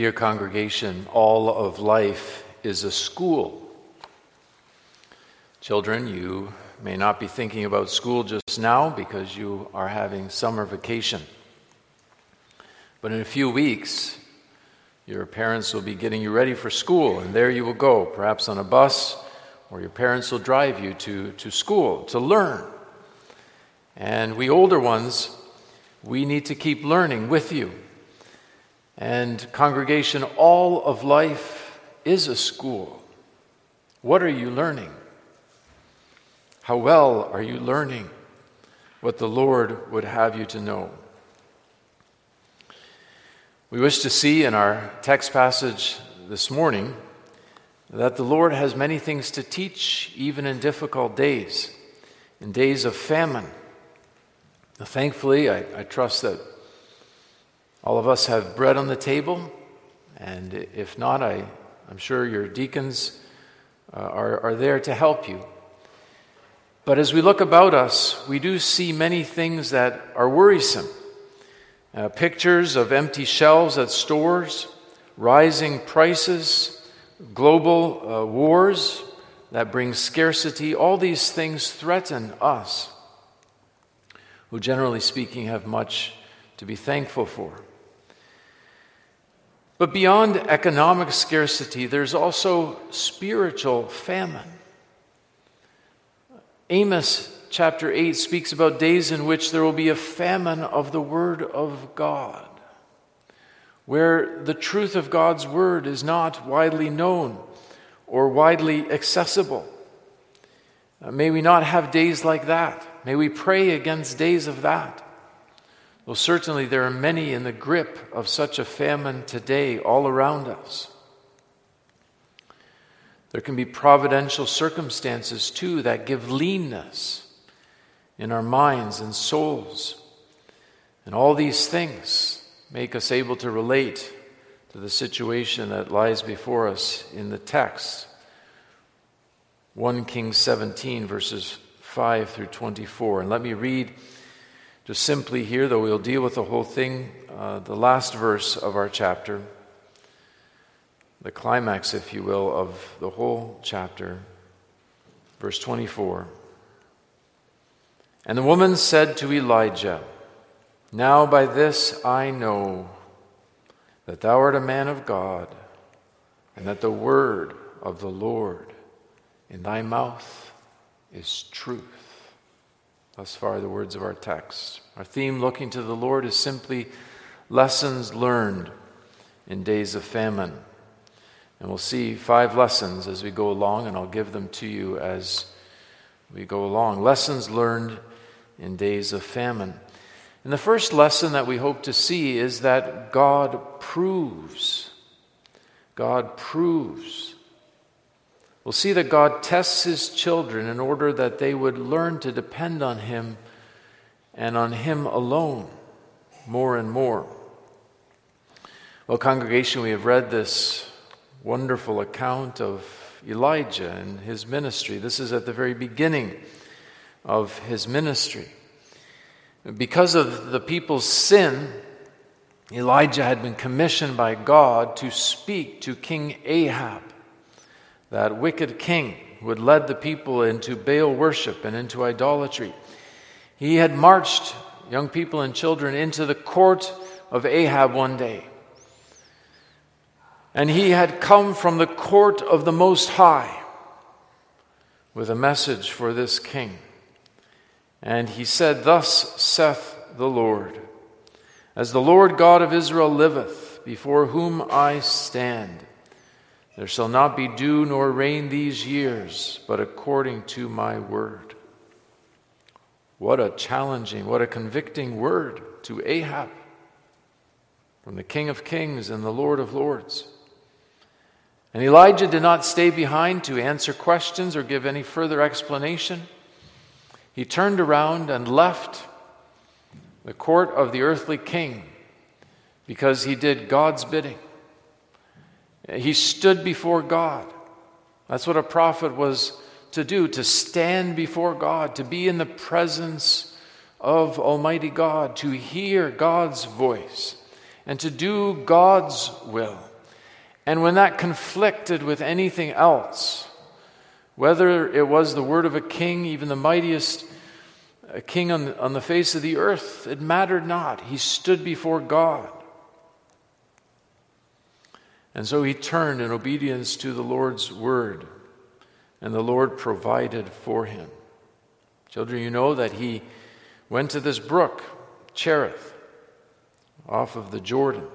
Dear congregation, all of life is a school. Children, you may not be thinking about school just now because you are having summer vacation. But in a few weeks, your parents will be getting you ready for school, and there you will go, perhaps on a bus, or your parents will drive you to, to school to learn. And we older ones, we need to keep learning with you. And, congregation, all of life is a school. What are you learning? How well are you learning what the Lord would have you to know? We wish to see in our text passage this morning that the Lord has many things to teach, even in difficult days, in days of famine. Now, thankfully, I, I trust that all of us have bread on the table, and if not, I, I'm sure your deacons uh, are, are there to help you. But as we look about us, we do see many things that are worrisome. Uh, pictures of empty shelves at stores, rising prices, global uh, wars that bring scarcity, all these things threaten us, who generally speaking have much to be thankful for. But beyond economic scarcity, there's also spiritual famine. Amos chapter 8 speaks about days in which there will be a famine of the Word of God, where the truth of God's Word is not widely known or widely accessible. Uh, may we not have days like that. May we pray against days of that. Well, certainly there are many in the grip of such a famine today all around us. There can be providential circumstances too that give leanness in our minds and souls. And all these things make us able to relate to the situation that lies before us in the text. 1 Kings 17, verses 5 through 24. And let me read just simply here, though we'll deal with the whole thing, uh, the last verse of our chapter the climax, if you will, of the whole chapter. Verse 24. And the woman said to Elijah, Now by this I know that thou art a man of God, and that the word of the Lord in thy mouth is truth. Thus far, the words of our text. Our theme, looking to the Lord, is simply lessons learned in days of famine. And we'll see five lessons as we go along, and I'll give them to you as we go along. Lessons learned in days of famine. And the first lesson that we hope to see is that God proves. God proves. We'll see that God tests his children in order that they would learn to depend on him and on him alone more and more. Well, congregation, we have read this wonderful account of Elijah and his ministry. This is at the very beginning of his ministry. Because of the people's sin, Elijah had been commissioned by God to speak to King Ahab, that wicked king who had led the people into Baal worship and into idolatry. He had marched young people and children into the court of Ahab one day and he had come from the court of the Most High with a message for this king. And he said, Thus saith the Lord, As the Lord God of Israel liveth, before whom I stand, there shall not be dew nor rain these years, but according to my word. What a challenging, what a convicting word to Ahab from the King of Kings and the Lord of Lords. And Elijah did not stay behind to answer questions or give any further explanation. He turned around and left the court of the earthly king because he did God's bidding. He stood before God. That's what a prophet was to do to stand before God, to be in the presence of Almighty God, to hear God's voice, and to do God's will. And when that conflicted with anything else, whether it was the word of a king, even the mightiest king on the face of the earth, it mattered not. He stood before God. And so he turned in obedience to the Lord's word, and the Lord provided for him. Children, you know that he went to this brook, Cherith, off of the Jordan,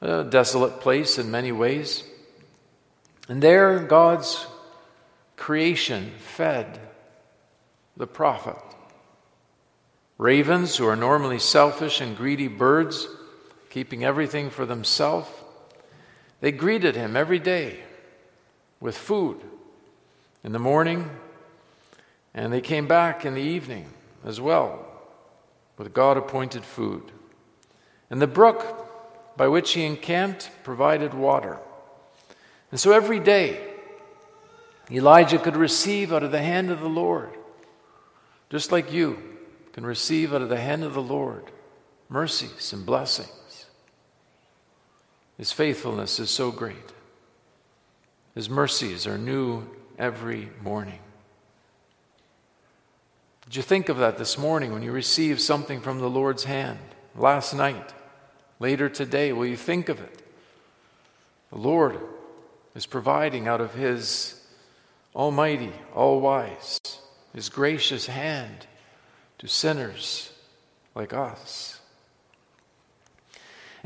a desolate place in many ways. And there, God's creation fed the prophet. Ravens, who are normally selfish and greedy birds, keeping everything for themselves, they greeted him every day with food in the morning, and they came back in the evening as well with God appointed food. And the brook by which he encamped provided water. And so every day, Elijah could receive out of the hand of the Lord, just like you can receive out of the hand of the Lord mercies and blessings. His faithfulness is so great. His mercies are new every morning. Did you think of that this morning when you received something from the Lord's hand? Last night, later today, will you think of it? The Lord is providing out of His almighty, all wise, His gracious hand to sinners like us.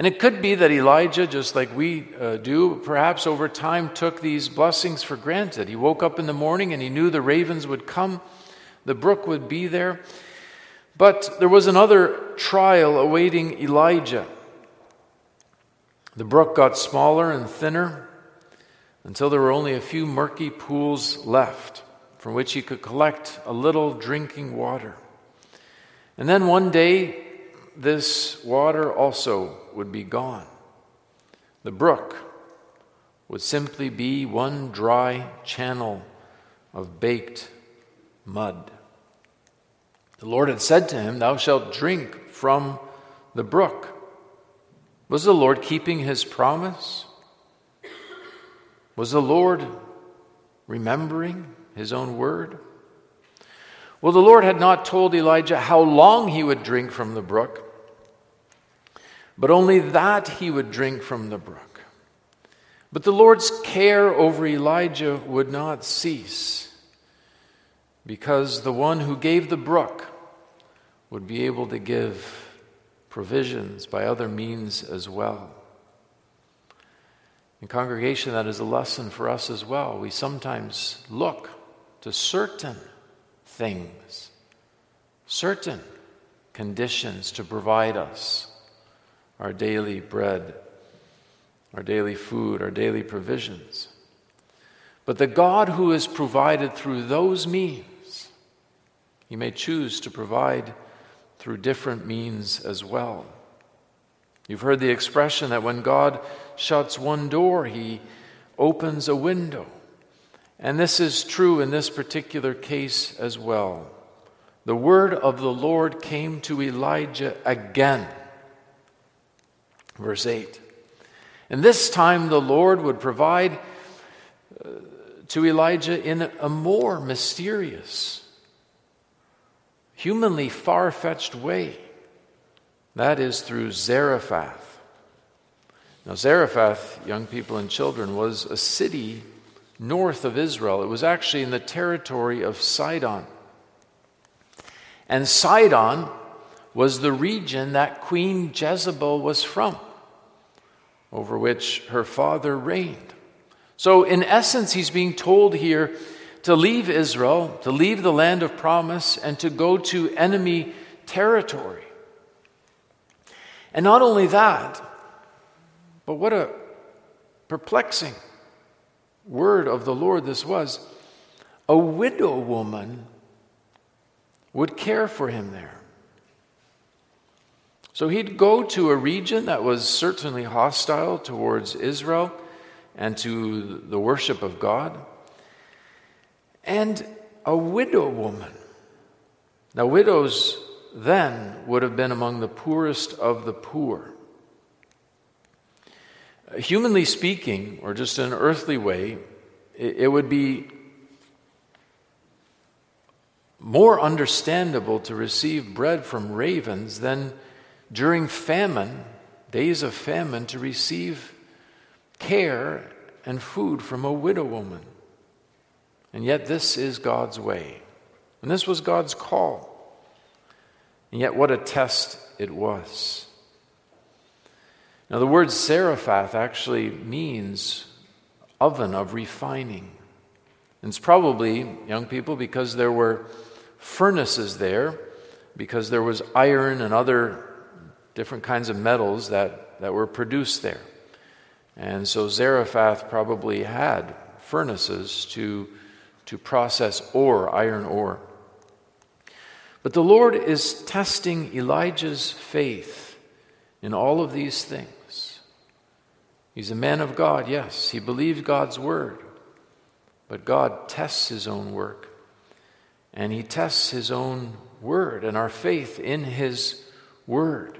And it could be that Elijah, just like we uh, do, perhaps over time took these blessings for granted. He woke up in the morning and he knew the ravens would come, the brook would be there. But there was another trial awaiting Elijah. The brook got smaller and thinner until there were only a few murky pools left from which he could collect a little drinking water. And then one day, this water also would be gone. The brook would simply be one dry channel of baked mud. The Lord had said to him, Thou shalt drink from the brook. Was the Lord keeping his promise? Was the Lord remembering his own word? Well, the Lord had not told Elijah how long he would drink from the brook, but only that he would drink from the brook. But the Lord's care over Elijah would not cease, because the one who gave the brook would be able to give provisions by other means as well. In congregation, that is a lesson for us as well. We sometimes look to certain things, certain conditions to provide us our daily bread, our daily food, our daily provisions. But the God who is provided through those means, He may choose to provide through different means as well. You've heard the expression that when God shuts one door, He opens a window. And this is true in this particular case as well. The word of the Lord came to Elijah again. Verse 8. And this time the Lord would provide uh, to Elijah in a more mysterious, humanly far fetched way. That is through Zarephath. Now, Zarephath, young people and children, was a city north of Israel. It was actually in the territory of Sidon. And Sidon was the region that Queen Jezebel was from, over which her father reigned. So, in essence, he's being told here to leave Israel, to leave the land of promise, and to go to enemy territory. And not only that, but what a perplexing word of the Lord this was, a widow woman would care for him there. So he'd go to a region that was certainly hostile towards Israel and to the worship of God. And a widow woman. Now, widows then would have been among the poorest of the poor. Humanly speaking, or just in an earthly way, it, would be more understandable to receive bread from ravens than during famine, days of famine, to receive care and food from a widow woman. And yet, this is God's way. And this was God's call. And yet, what a test it was. Now, the word Zarephath actually means oven of refining. And it's probably, young people, because there were furnaces there, because there was iron and other different kinds of metals that, that were produced there. And so Zarephath probably had furnaces to, to process ore, iron ore. But the Lord is testing Elijah's faith in all of these things. He's a man of God, yes. He believed God's word. But God tests his own work. And he tests his own word and our faith in his word.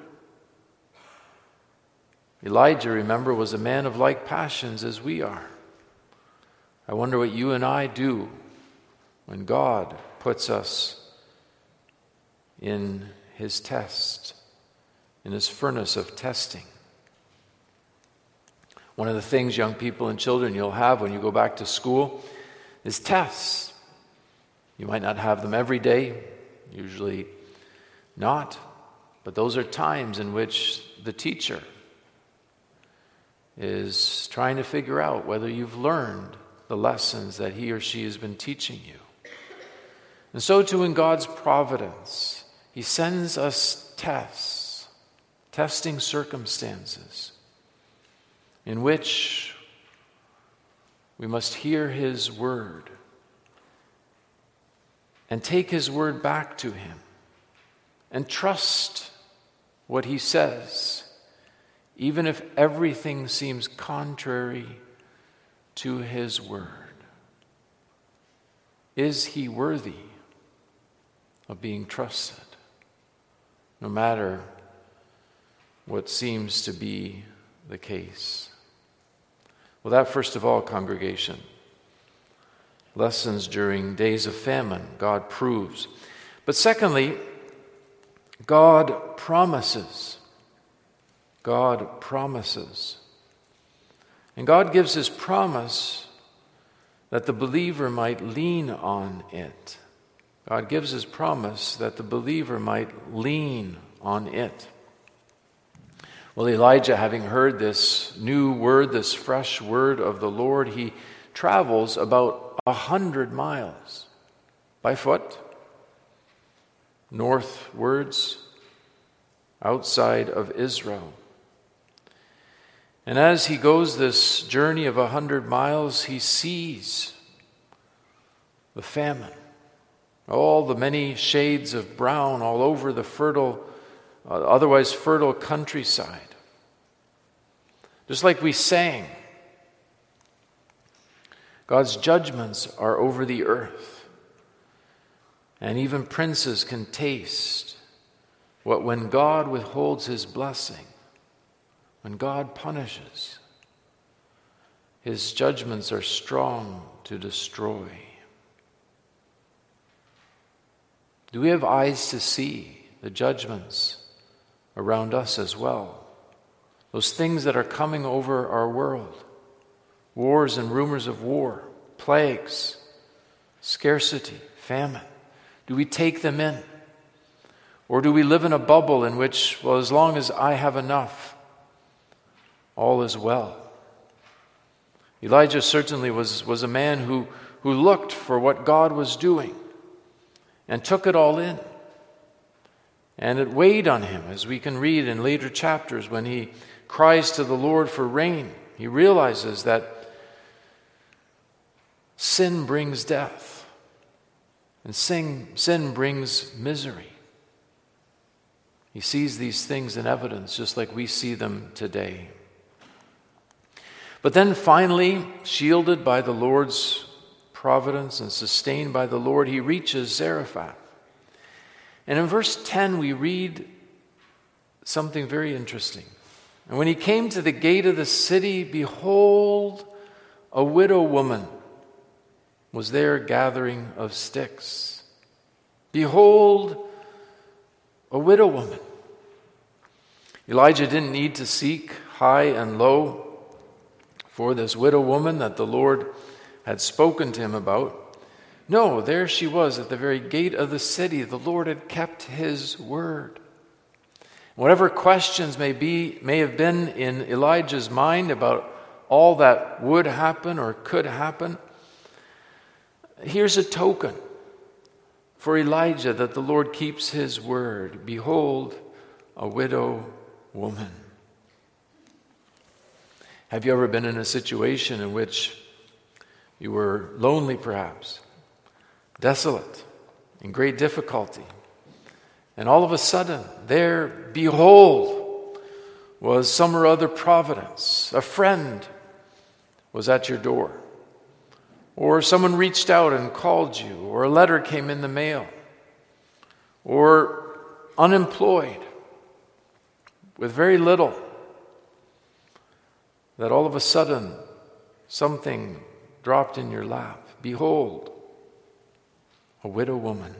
Elijah, remember, was a man of like passions as we are. I wonder what you and I do when God puts us in his test, in his furnace of testing. One of the things, young people and children, you'll have when you go back to school is tests. You might not have them every day, usually not, but those are times in which the teacher is trying to figure out whether you've learned the lessons that he or she has been teaching you. And so, too, in God's providence, He sends us tests, testing circumstances, in which we must hear His word and take His word back to Him and trust what He says even if everything seems contrary to His word? Is He worthy of being trusted, no matter what seems to be the case? Well, that first of all, congregation, lessons during days of famine, God proves. But secondly, God promises. God promises. And God gives his promise that the believer might lean on it. God gives his promise that the believer might lean on it. Well, Elijah, having heard this new word, this fresh word of the Lord, he travels about a hundred miles by foot northwards outside of Israel. And as he goes this journey of a hundred miles, he sees the famine, all the many shades of brown all over the fertile, uh, otherwise fertile countryside. Just like we sang, God's judgments are over the earth, and even princes can taste what when God withholds his blessing when God punishes, his judgments are strong to destroy. Do we have eyes to see the judgments around us as well? Those things that are coming over our world wars and rumors of war, plagues, scarcity, famine. Do we take them in? Or do we live in a bubble in which, well, as long as I have enough, all is well. Elijah certainly was, was a man who, who looked for what God was doing and took it all in. And it weighed on him, as we can read in later chapters when he cries to the Lord for rain. He realizes that sin brings death, and sin, sin brings misery. He sees these things in evidence just like we see them today. But then finally, shielded by the Lord's providence and sustained by the Lord, he reaches Zarephath. And in verse 10, we read something very interesting. And when he came to the gate of the city, behold, a widow woman was there gathering of sticks. Behold, a widow woman. Elijah didn't need to seek high and low for this widow woman that the Lord had spoken to him about. No, there she was at the very gate of the city. The Lord had kept his word. Whatever questions may be may have been in Elijah's mind about all that would happen or could happen, here's a token for Elijah that the Lord keeps his word. Behold, a widow woman. Have you ever been in a situation in which you were lonely, perhaps, desolate, in great difficulty? And all of a sudden, there, behold, was some or other providence. A friend was at your door. Or someone reached out and called you, or a letter came in the mail, or unemployed with very little, that all of a sudden something dropped in your lap. Behold, a widow woman.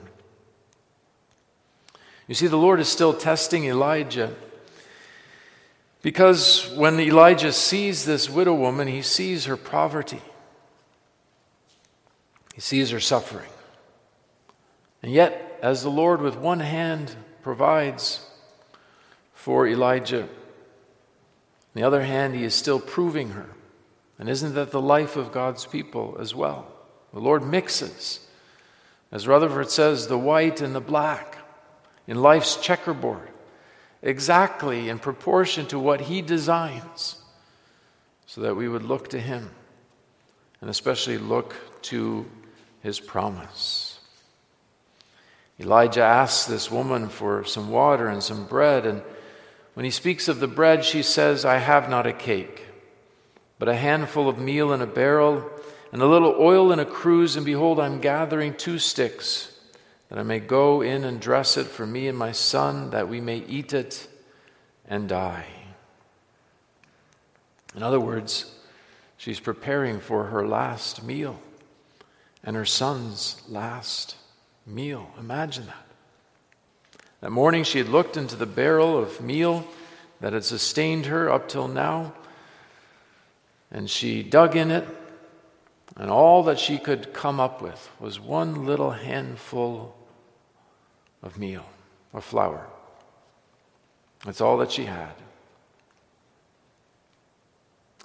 You see, the Lord is still testing Elijah because when Elijah sees this widow woman, he sees her poverty. He sees her suffering. And yet, as the Lord with one hand provides for Elijah, on the other hand, he is still proving her. And isn't that the life of God's people as well? The Lord mixes, as Rutherford says, the white and the black in life's checkerboard, exactly in proportion to what he designs, so that we would look to him and especially look to his promise. Elijah asks this woman for some water and some bread, and when he speaks of the bread, she says, I have not a cake, but a handful of meal in a barrel, and a little oil in a cruse, and behold, I'm gathering two sticks, that I may go in and dress it for me and my son, that we may eat it and die. In other words, she's preparing for her last meal and her son's last meal. Imagine that. That morning she had looked into the barrel of meal that had sustained her up till now, and she dug in it, and all that she could come up with was one little handful of meal, of flour. That's all that she had.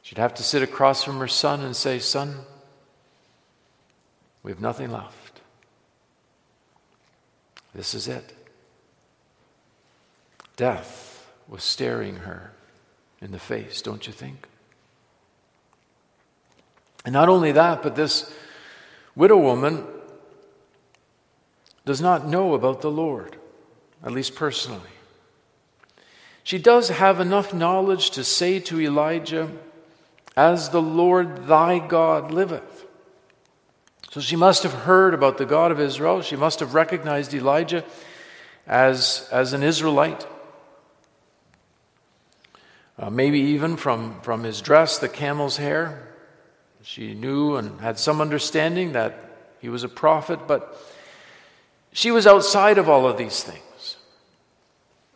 She'd have to sit across from her son and say, Son, we have nothing left. This is it. Death was staring her in the face, don't you think? And not only that, but this widow woman does not know about the Lord, at least personally. She does have enough knowledge to say to Elijah, As the Lord thy God liveth. So she must have heard about the God of Israel. She must have recognized Elijah as, as an Israelite. Uh, maybe even from, from his dress, the camel's hair. She knew and had some understanding that he was a prophet, but she was outside of all of these things.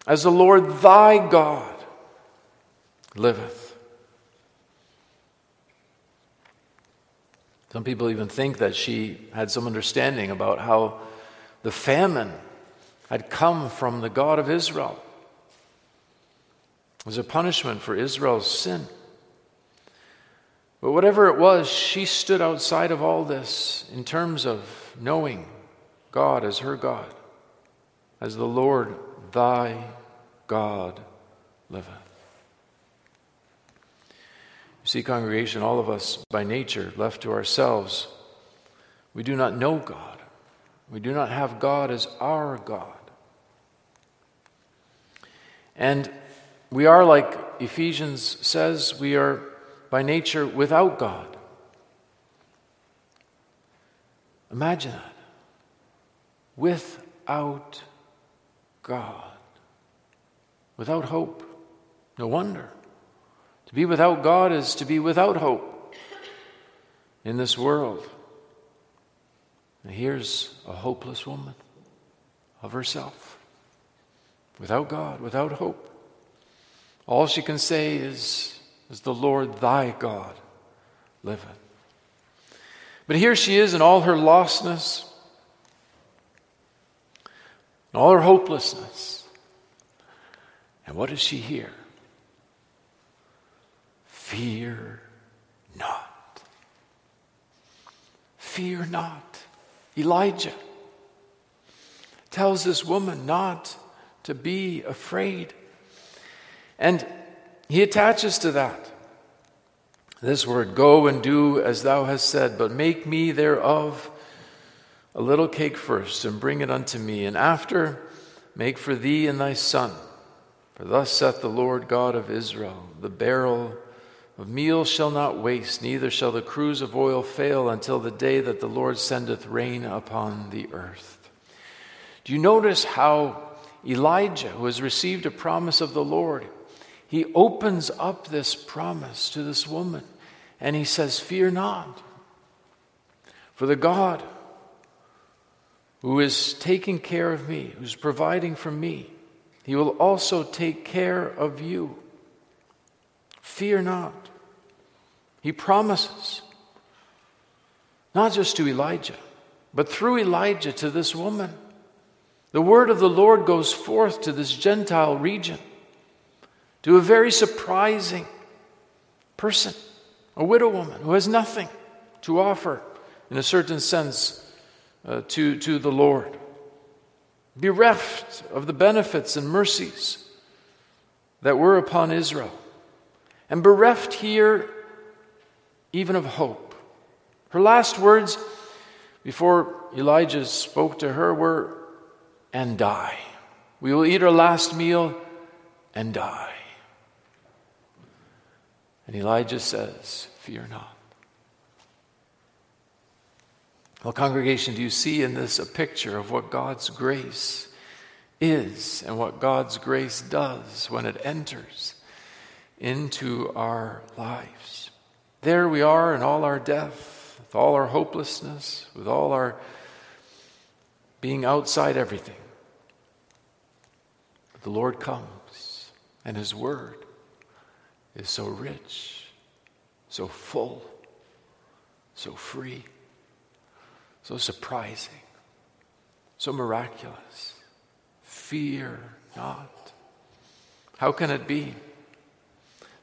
As the Lord thy God liveth. Some people even think that she had some understanding about how the famine had come from the God of Israel. Was a punishment for Israel's sin. But whatever it was, she stood outside of all this in terms of knowing God as her God, as the Lord thy God liveth. You see, congregation, all of us by nature, left to ourselves, we do not know God. We do not have God as our God. And we are, like Ephesians says, we are by nature without God. Imagine that. Without God. Without hope. No wonder. To be without God is to be without hope in this world. And here's a hopeless woman of herself, without God, without hope. All she can say is, is the Lord thy God liveth. But here she is in all her lostness, in all her hopelessness. And what does she hear? Fear not. Fear not. Elijah tells this woman not to be afraid. And he attaches to that this word Go and do as thou hast said, but make me thereof a little cake first, and bring it unto me, and after make for thee and thy son. For thus saith the Lord God of Israel The barrel of meal shall not waste, neither shall the cruse of oil fail until the day that the Lord sendeth rain upon the earth. Do you notice how Elijah, who has received a promise of the Lord, he opens up this promise to this woman and he says, Fear not, for the God who is taking care of me, who's providing for me, he will also take care of you. Fear not. He promises, not just to Elijah, but through Elijah to this woman. The word of the Lord goes forth to this Gentile region, to a very surprising person a widow woman who has nothing to offer, in a certain sense, uh, to, to the Lord, bereft of the benefits and mercies that were upon Israel, and bereft here even of hope. Her last words before Elijah spoke to her were, and die. We will eat our last meal and die. And Elijah says, Fear not. Well, congregation, do you see in this a picture of what God's grace is and what God's grace does when it enters into our lives? There we are in all our death, with all our hopelessness, with all our being outside everything. But the Lord comes, and His Word is so rich, so full, so free, so surprising, so miraculous. Fear not. How can it be?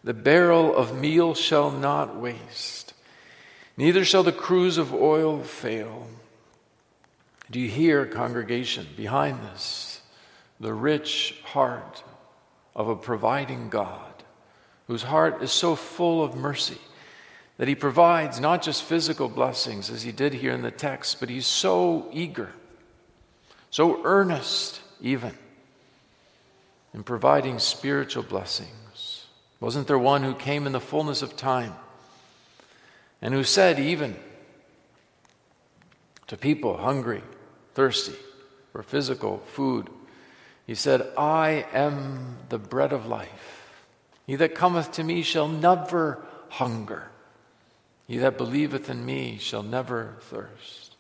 The barrel of meal shall not waste, neither shall the cruse of oil fail. Do you hear, congregation, behind this, the rich heart of a providing God? Whose heart is so full of mercy that he provides not just physical blessings as he did here in the text, but he's so eager, so earnest, even in providing spiritual blessings. Wasn't there one who came in the fullness of time and who said, even to people hungry, thirsty for physical food, he said, I am the bread of life. He that cometh to me shall never hunger. He that believeth in me shall never thirst.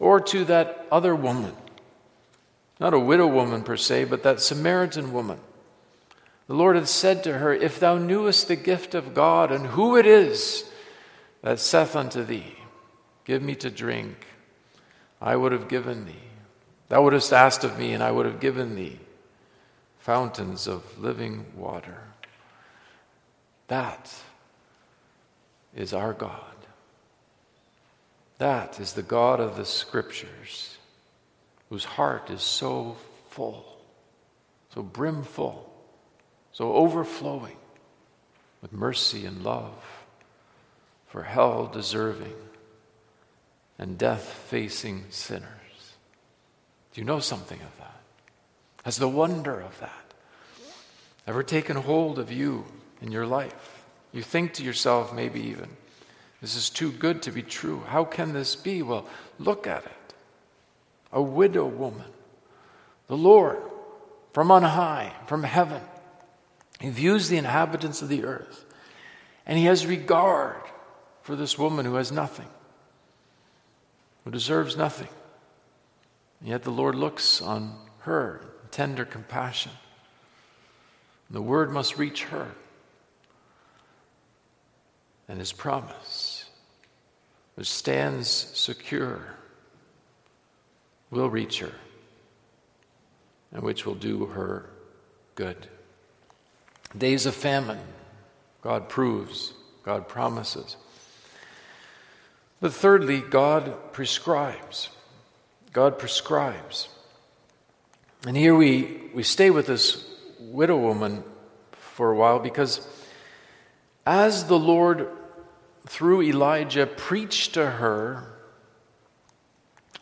Or to that other woman, not a widow woman per se, but that Samaritan woman. The Lord had said to her, If thou knewest the gift of God and who it is that saith unto thee, Give me to drink, I would have given thee. Thou wouldst asked of me, and I would have given thee fountains of living water. That is our God. That is the God of the Scriptures, whose heart is so full, so brimful, so overflowing with mercy and love for hell deserving and death facing sinners. Do you know something of that? Has the wonder of that ever taken hold of you in your life. You think to yourself, maybe even, this is too good to be true. How can this be? Well, look at it. A widow woman, the Lord from on high, from heaven, He views the inhabitants of the earth, and he has regard for this woman who has nothing, who deserves nothing. And yet the Lord looks on her in tender compassion. The word must reach her. And his promise, which stands secure, will reach her and which will do her good. Days of famine, God proves, God promises. But thirdly, God prescribes. God prescribes. And here we, we stay with this widow woman for a while because as the Lord, through Elijah, preached to her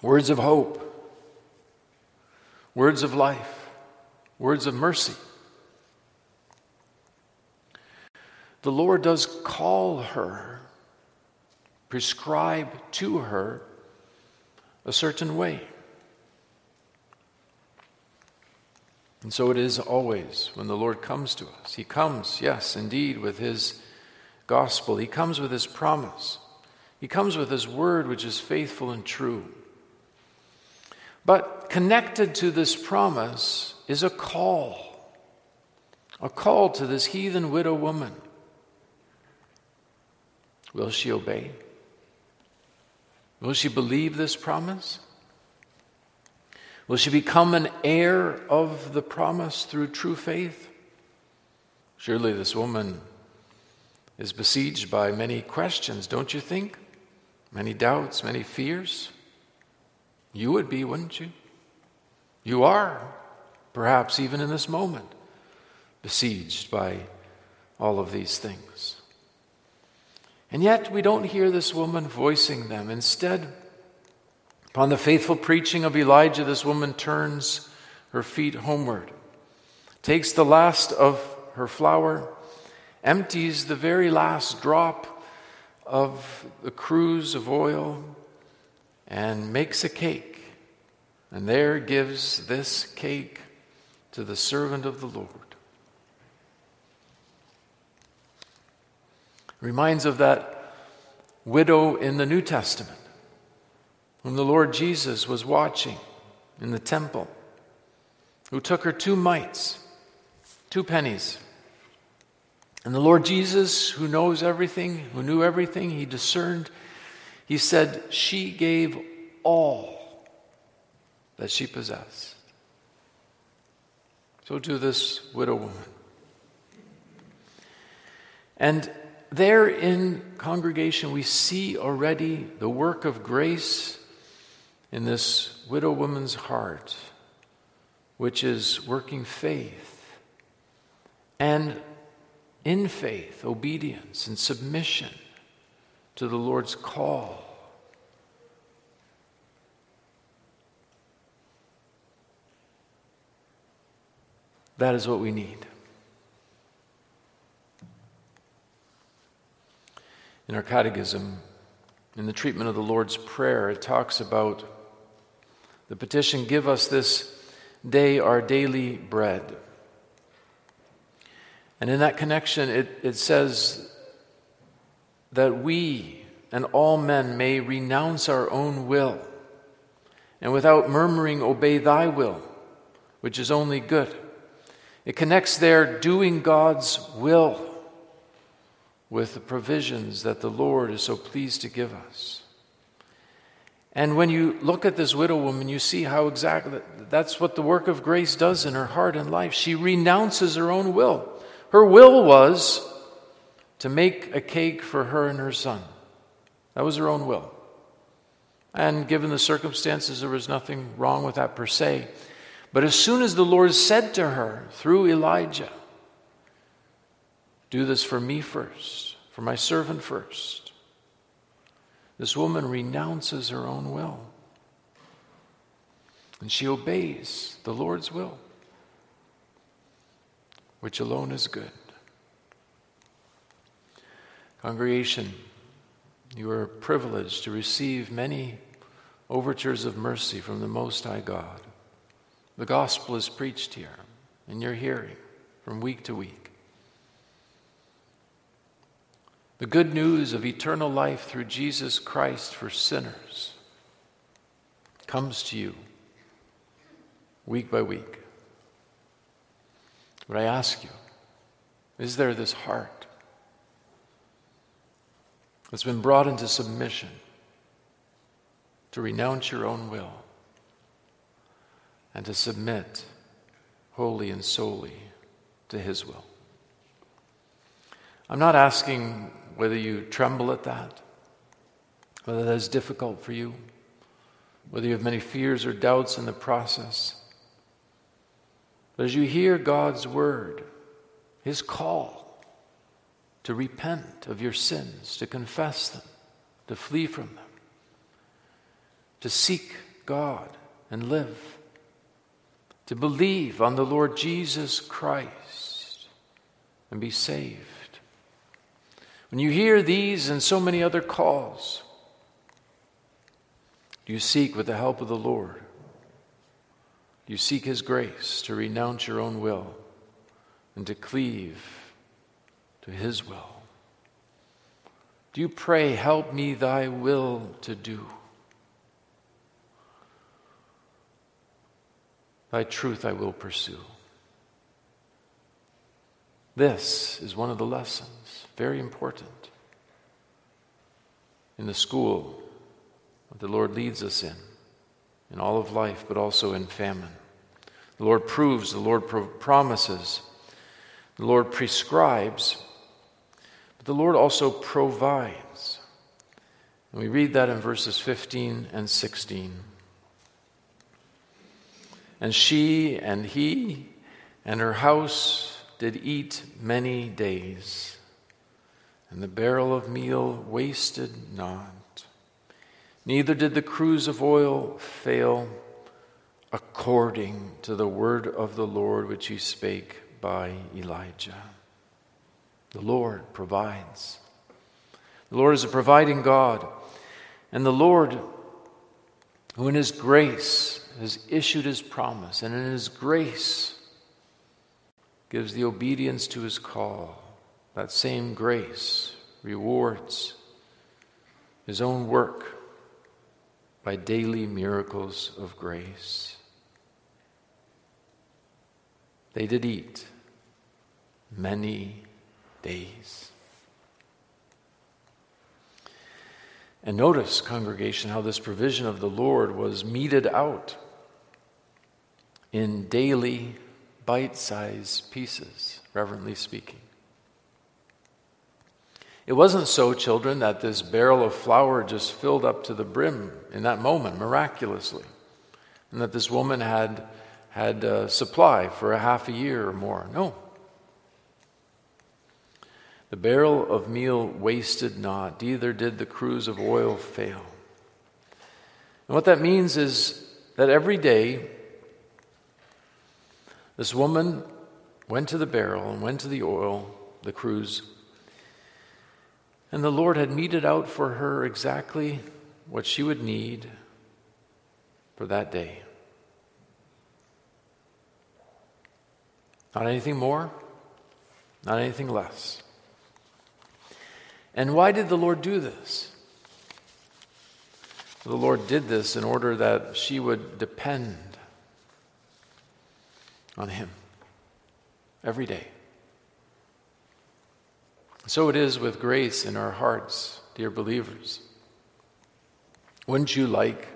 words of hope, words of life, words of mercy, the Lord does call her, prescribe to her a certain way. And so it is always when the Lord comes to us. He comes, yes, indeed, with His gospel. He comes with His promise. He comes with His word, which is faithful and true. But connected to this promise is a call a call to this heathen widow woman. Will she obey? Will she believe this promise? Will she become an heir of the promise through true faith? Surely this woman is besieged by many questions, don't you think? Many doubts, many fears. You would be, wouldn't you? You are, perhaps even in this moment, besieged by all of these things. And yet, we don't hear this woman voicing them. Instead, Upon the faithful preaching of Elijah, this woman turns her feet homeward, takes the last of her flour, empties the very last drop of the cruse of oil, and makes a cake. And there gives this cake to the servant of the Lord. Reminds of that widow in the New Testament whom the Lord Jesus was watching in the temple, who took her two mites, two pennies. And the Lord Jesus, who knows everything, who knew everything, he discerned, he said, She gave all that she possessed. So to this widow woman. And there in congregation, we see already the work of grace in this widow woman's heart, which is working faith and in faith, obedience and submission to the Lord's call. That is what we need. In our catechism, in the treatment of the Lord's Prayer, it talks about the petition, Give us this day our daily bread. And in that connection, it, it says that we and all men may renounce our own will and without murmuring obey thy will, which is only good. It connects there doing God's will with the provisions that the Lord is so pleased to give us. And when you look at this widow woman, you see how exactly that's what the work of grace does in her heart and life. She renounces her own will. Her will was to make a cake for her and her son. That was her own will. And given the circumstances, there was nothing wrong with that per se. But as soon as the Lord said to her through Elijah, Do this for me first, for my servant first, this woman renounces her own will. And she obeys the Lord's will, which alone is good. Congregation, you are privileged to receive many overtures of mercy from the Most High God. The gospel is preached here in your hearing from week to week. The good news of eternal life through Jesus Christ for sinners comes to you week by week. But I ask you, is there this heart that's been brought into submission to renounce your own will and to submit wholly and solely to His will? I'm not asking whether you tremble at that, whether that is difficult for you, whether you have many fears or doubts in the process. But as you hear God's word, His call to repent of your sins, to confess them, to flee from them, to seek God and live, to believe on the Lord Jesus Christ and be saved. When you hear these and so many other calls, do you seek with the help of the Lord? You seek His grace to renounce your own will and to cleave to His will? Do you pray, Help me thy will to do? Thy truth I will pursue. This is one of the lessons, very important, in the school that the Lord leads us in, in all of life, but also in famine. The Lord proves, the Lord pro- promises, the Lord prescribes, but the Lord also provides. And we read that in verses 15 and 16. And she and he and her house did eat many days, and the barrel of meal wasted not. Neither did the cruse of oil fail, according to the word of the Lord which he spake by Elijah. The Lord provides. The Lord is a providing God. And the Lord, who in his grace has issued his promise, and in his grace gives the obedience to his call, that same grace rewards his own work by daily miracles of grace. They did eat many days. And notice, congregation, how this provision of the Lord was meted out in daily bite sized pieces, reverently speaking. It wasn't so, children, that this barrel of flour just filled up to the brim in that moment, miraculously, and that this woman had had a supply for a half a year or more. No. The barrel of meal wasted not, neither did the cruse of oil fail. And what that means is that every day this woman went to the barrel and went to the oil, the cruse, and the Lord had meted out for her exactly what she would need for that day. Not anything more, not anything less. And why did the Lord do this? The Lord did this in order that she would depend on Him every day. So it is with grace in our hearts, dear believers. Wouldn't you like,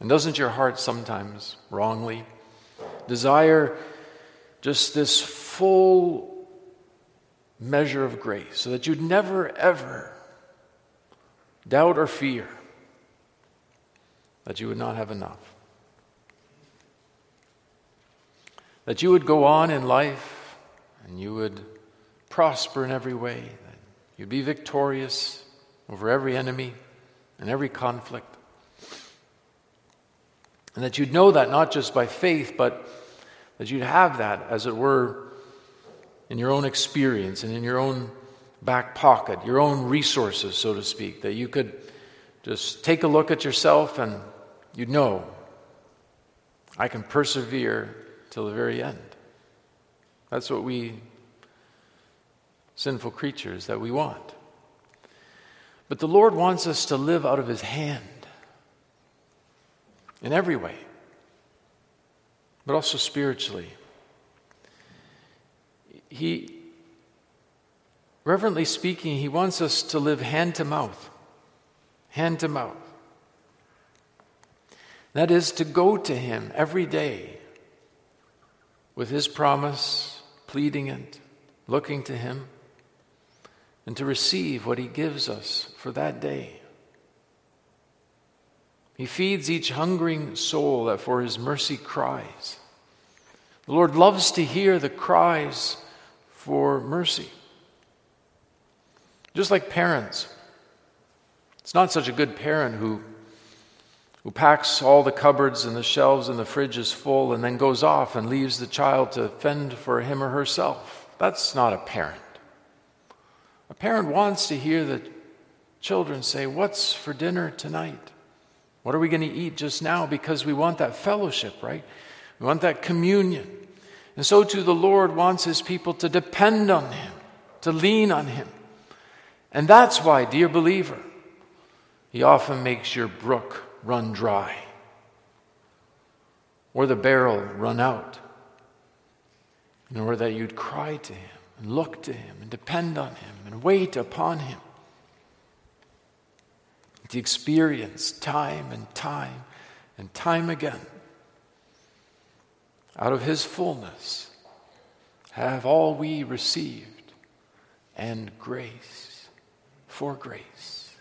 and doesn't your heart sometimes wrongly desire just this full measure of grace so that you'd never, ever doubt or fear that you would not have enough? that you would go on in life and you would prosper in every way, that you'd be victorious over every enemy and every conflict. And that you'd know that not just by faith, but that you'd have that, as it were, in your own experience and in your own back pocket, your own resources, so to speak, that you could just take a look at yourself and you'd know, I can persevere till the very end. That's what we sinful creatures that we want. But the Lord wants us to live out of His hand in every way, but also spiritually. He, reverently speaking, He wants us to live hand to mouth, hand to mouth. That is to go to Him every day with His promise, pleading it, looking to Him, and to receive what He gives us for that day. He feeds each hungering soul that for His mercy cries. The Lord loves to hear the cries for mercy. Just like parents. It's not such a good parent who who packs all the cupboards and the shelves and the fridges full and then goes off and leaves the child to fend for him or herself. That's not a parent. A parent wants to hear the children say, What's for dinner tonight? What are we going to eat just now? Because we want that fellowship, right? We want that communion. And so too, the Lord wants his people to depend on him, to lean on him. And that's why, dear believer, he often makes your brook run dry or the barrel run out, in order that you'd cry to him and look to him and depend on him and wait upon him. To experience time and time and time again out of his fullness have all we received and grace for grace.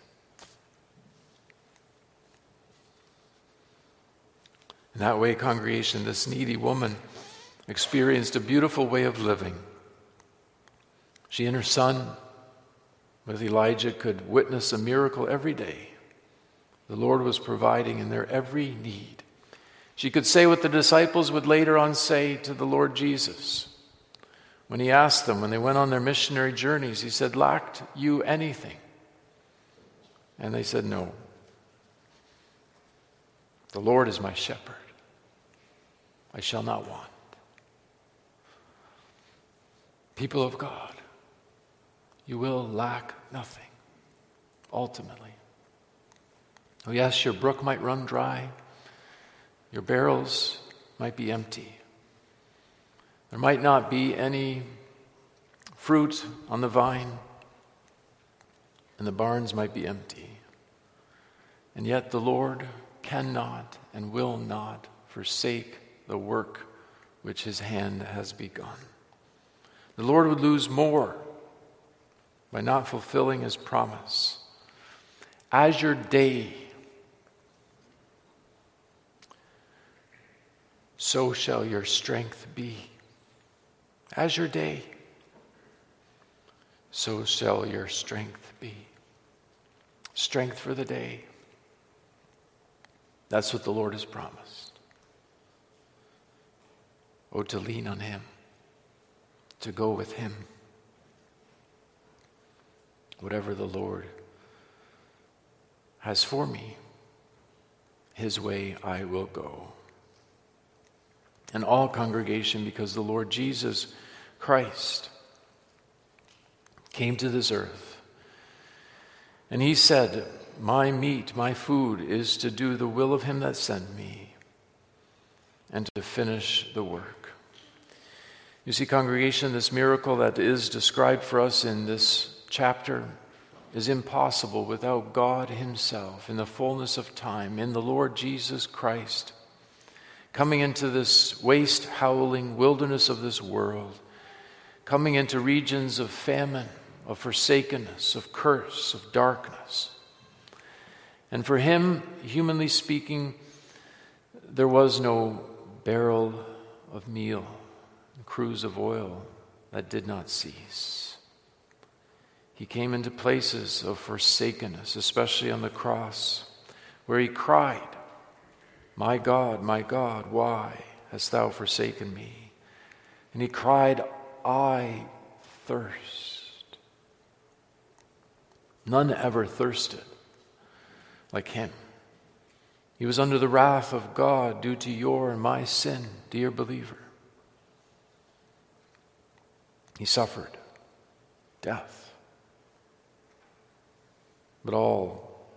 In that way, congregation, this needy woman experienced a beautiful way of living. She and her son, with Elijah, could witness a miracle every day. The Lord was providing in their every need. She could say what the disciples would later on say to the Lord Jesus. When he asked them, when they went on their missionary journeys, he said, Lacked you anything? And they said, No. The Lord is my shepherd. I shall not want. People of God, you will lack nothing, ultimately. Oh, yes, your brook might run dry, your barrels might be empty. There might not be any fruit on the vine, and the barns might be empty. And yet the Lord cannot and will not forsake the work which his hand has begun. The Lord would lose more by not fulfilling his promise. As your day, so shall your strength be. As your day, so shall your strength be. Strength for the day. That's what the Lord has promised. Oh, to lean on Him, to go with Him. Whatever the Lord has for me, His way I will go. And all congregation, because the Lord Jesus Christ came to this earth. And he said, My meat, my food is to do the will of him that sent me and to finish the work. You see, congregation, this miracle that is described for us in this chapter is impossible without God Himself in the fullness of time, in the Lord Jesus Christ, coming into this waste, howling wilderness of this world, coming into regions of famine, of forsakenness, of curse, of darkness. And for Him, humanly speaking, there was no barrel of meal, and cruse of oil that did not cease. He came into places of forsakenness, especially on the cross, where he cried, My God, my God, why hast thou forsaken me? And he cried, I thirst. None ever thirsted like him. He was under the wrath of God due to your and my sin, dear believer. He suffered death. But all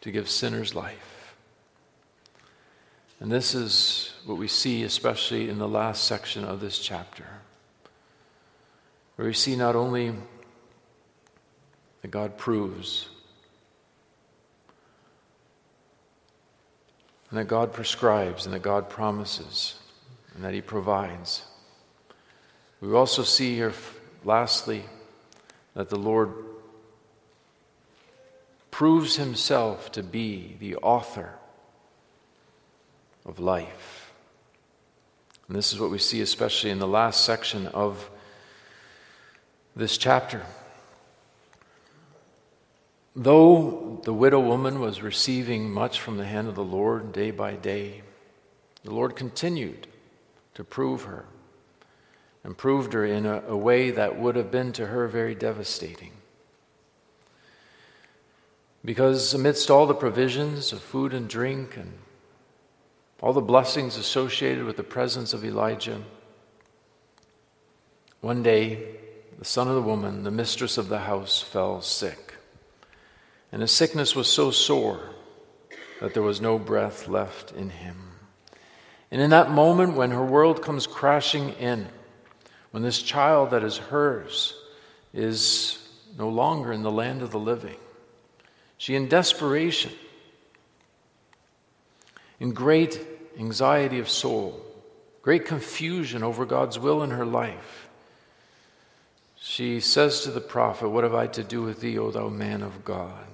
to give sinners life. And this is what we see, especially in the last section of this chapter, where we see not only that God proves and that God prescribes and that God promises and that He provides. We also see here, lastly, that the Lord proves Himself to be the author of life. And this is what we see, especially in the last section of this chapter. Though the widow woman was receiving much from the hand of the Lord day by day, the Lord continued to prove her and proved her in a, a way that would have been to her very devastating. Because amidst all the provisions of food and drink and all the blessings associated with the presence of Elijah, one day the son of the woman, the mistress of the house, fell sick. And his sickness was so sore that there was no breath left in him. And in that moment, when her world comes crashing in, when this child that is hers is no longer in the land of the living, she, in desperation, in great anxiety of soul, great confusion over God's will in her life, she says to the prophet, What have I to do with thee, O thou man of God?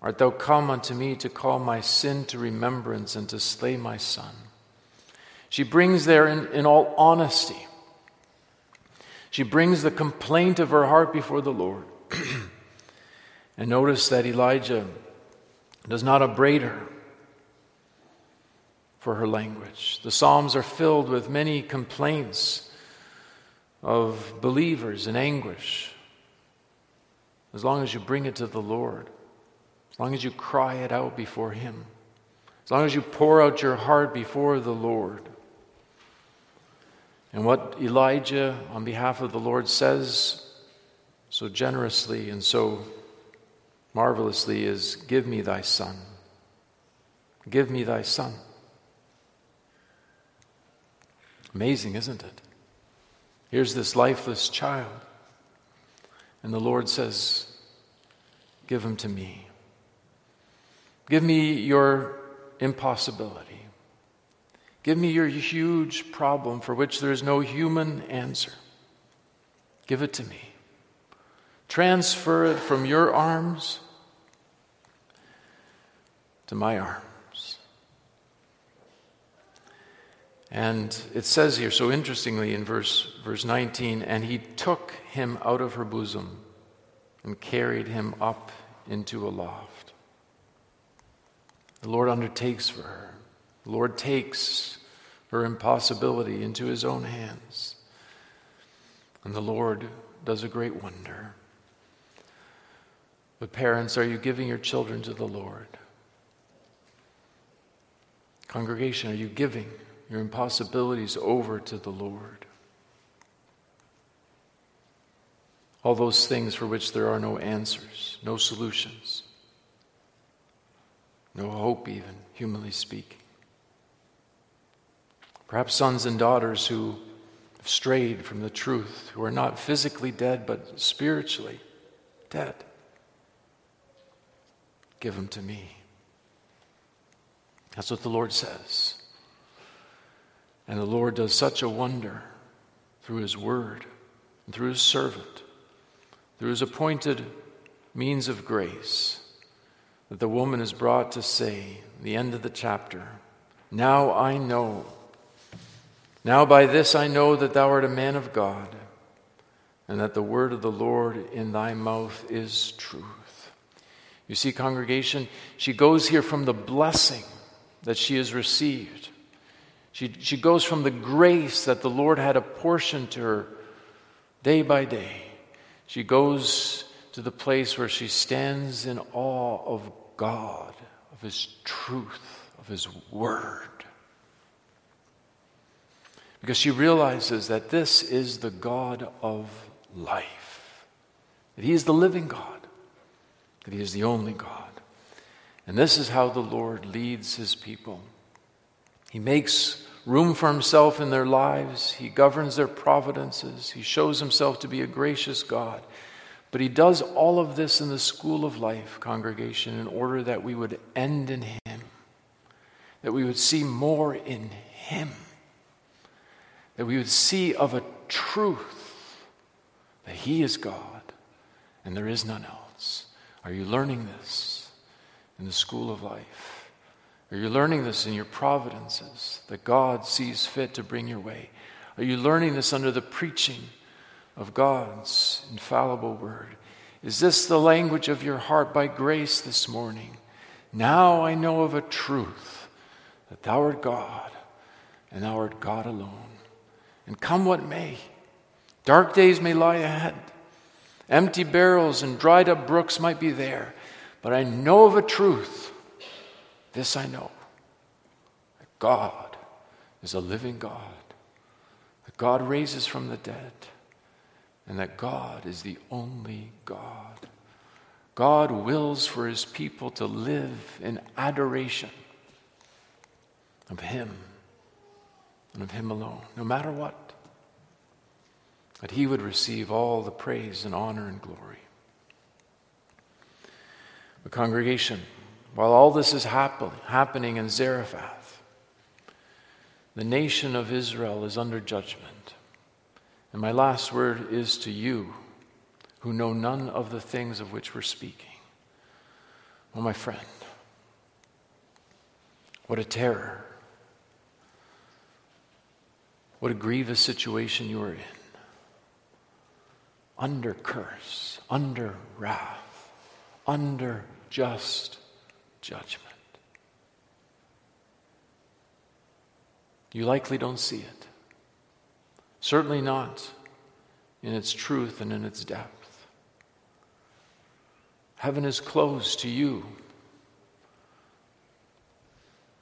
Art thou come unto me to call my sin to remembrance and to slay my son? She brings there, in, in all honesty, she brings the complaint of her heart before the Lord. and notice that Elijah does not upbraid her for her language. The Psalms are filled with many complaints of believers in anguish. As long as you bring it to the Lord, as long as you cry it out before Him, as long as you pour out your heart before the Lord. And what Elijah, on behalf of the Lord, says so generously and so marvelously is Give me thy son. Give me thy son. Amazing, isn't it? Here's this lifeless child, and the Lord says, Give him to me. Give me your impossibility. Give me your huge problem for which there is no human answer. Give it to me. Transfer it from your arms to my arms. And it says here, so interestingly in verse, verse 19, and he took him out of her bosom and carried him up into a loft. The Lord undertakes for her. The Lord takes her impossibility into his own hands. And the Lord does a great wonder. But, parents, are you giving your children to the Lord? Congregation, are you giving your impossibilities over to the Lord? All those things for which there are no answers, no solutions no hope, even, humanly speaking. Perhaps sons and daughters who have strayed from the truth, who are not physically dead, but spiritually dead. Give them to me. That's what the Lord says. And the Lord does such a wonder through His Word, and through His servant, through His appointed means of grace that the woman is brought to say, the end of the chapter, Now I know. Now by this I know that thou art a man of God, and that the word of the Lord in thy mouth is truth. You see, congregation, she goes here from the blessing that she has received. She, she goes from the grace that the Lord had apportioned to her day by day. She goes to the place where she stands in awe of God, of His truth, of His Word. Because she realizes that this is the God of life, that He is the living God, that He is the only God. And this is how the Lord leads His people. He makes room for Himself in their lives, He governs their providences, He shows Himself to be a gracious God. But He does all of this in the school of life, congregation, in order that we would end in Him, that we would see more in Him, that we would see of a truth that He is God and there is none else. Are you learning this in the school of life? Are you learning this in your providences that God sees fit to bring your way? Are you learning this under the preaching of God's infallible word? Is this the language of your heart by grace this morning? Now I know of a truth that thou art God and thou art God alone. And come what may, dark days may lie ahead. Empty barrels and dried up brooks might be there, but I know of a truth. This I know that God is a living God, that God raises from the dead, and that God is the only God. God wills for his people to live in adoration of him and of him alone, no matter what that he would receive all the praise and honor and glory. The congregation, while all this is happen, happening in Zarephath, the nation of Israel is under judgment. And my last word is to you who know none of the things of which we're speaking. Oh, my friend, what a terror. What a grievous situation you are in under curse, under wrath, under just judgment. You likely don't see it. Certainly not in its truth and in its depth. Heaven is closed to you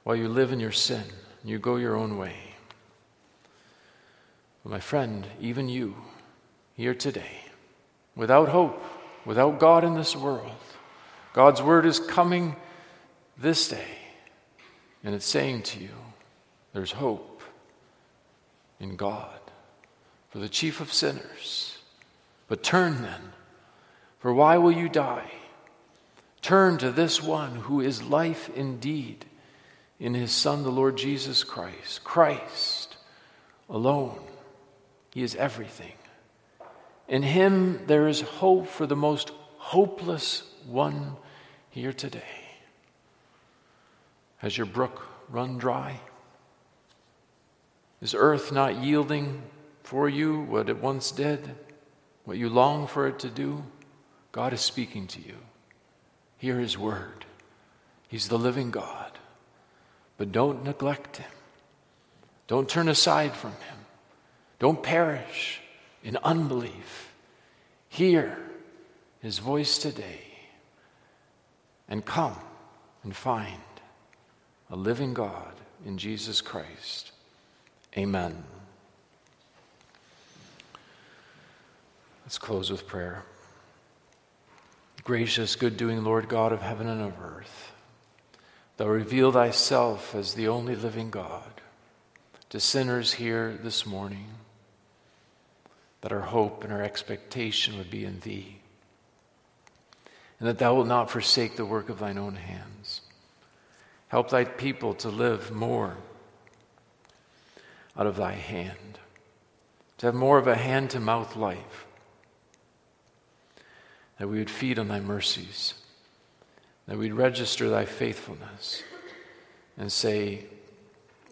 while you live in your sin and you go your own way. But my friend, even you, here today, without hope, without God in this world. God's word is coming this day, and it's saying to you, there's hope in God for the chief of sinners. But turn then, for why will you die? Turn to this one who is life indeed in his Son, the Lord Jesus Christ. Christ alone. He is everything. In Him, there is hope for the most hopeless one here today. Has your brook run dry? Is earth not yielding for you what it once did, what you long for it to do? God is speaking to you. Hear His word. He's the living God. But don't neglect Him. Don't turn aside from Him. Don't perish in unbelief, hear his voice today and come and find a living God in Jesus Christ. Amen. Let's close with prayer. Gracious, good doing Lord God of heaven and of earth, thou reveal thyself as the only living God to sinners here this morning that our hope and our expectation would be in Thee, and that Thou wilt not forsake the work of Thine own hands. Help Thy people to live more out of Thy hand, to have more of a hand to mouth life, that we would feed on Thy mercies, that we'd register Thy faithfulness, and say,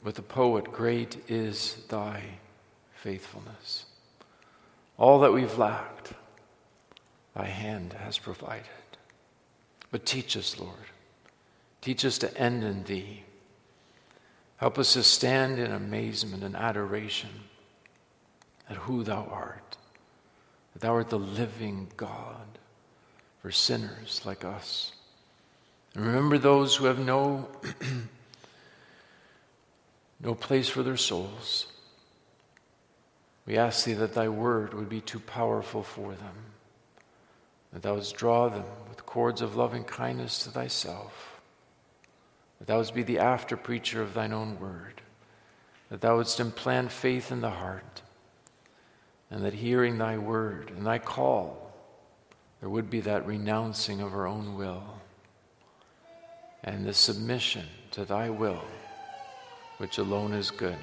with the poet, Great is Thy faithfulness. All that we've lacked, thy hand has provided. But teach us, Lord. Teach us to end in thee. Help us to stand in amazement and adoration at who thou art, that thou art the living God for sinners like us. And remember those who have no, no place for their souls. We ask thee that thy word would be too powerful for them. that thou wouldst draw them with cords of loving kindness to thyself, that thou wouldst be the after preacher of thine own word, that thou wouldst implant faith in the heart, and that hearing thy word and thy call, there would be that renouncing of our own will and the submission to thy will, which alone is good.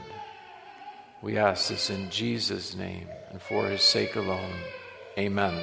We ask this in Jesus' name and for his sake alone. Amen.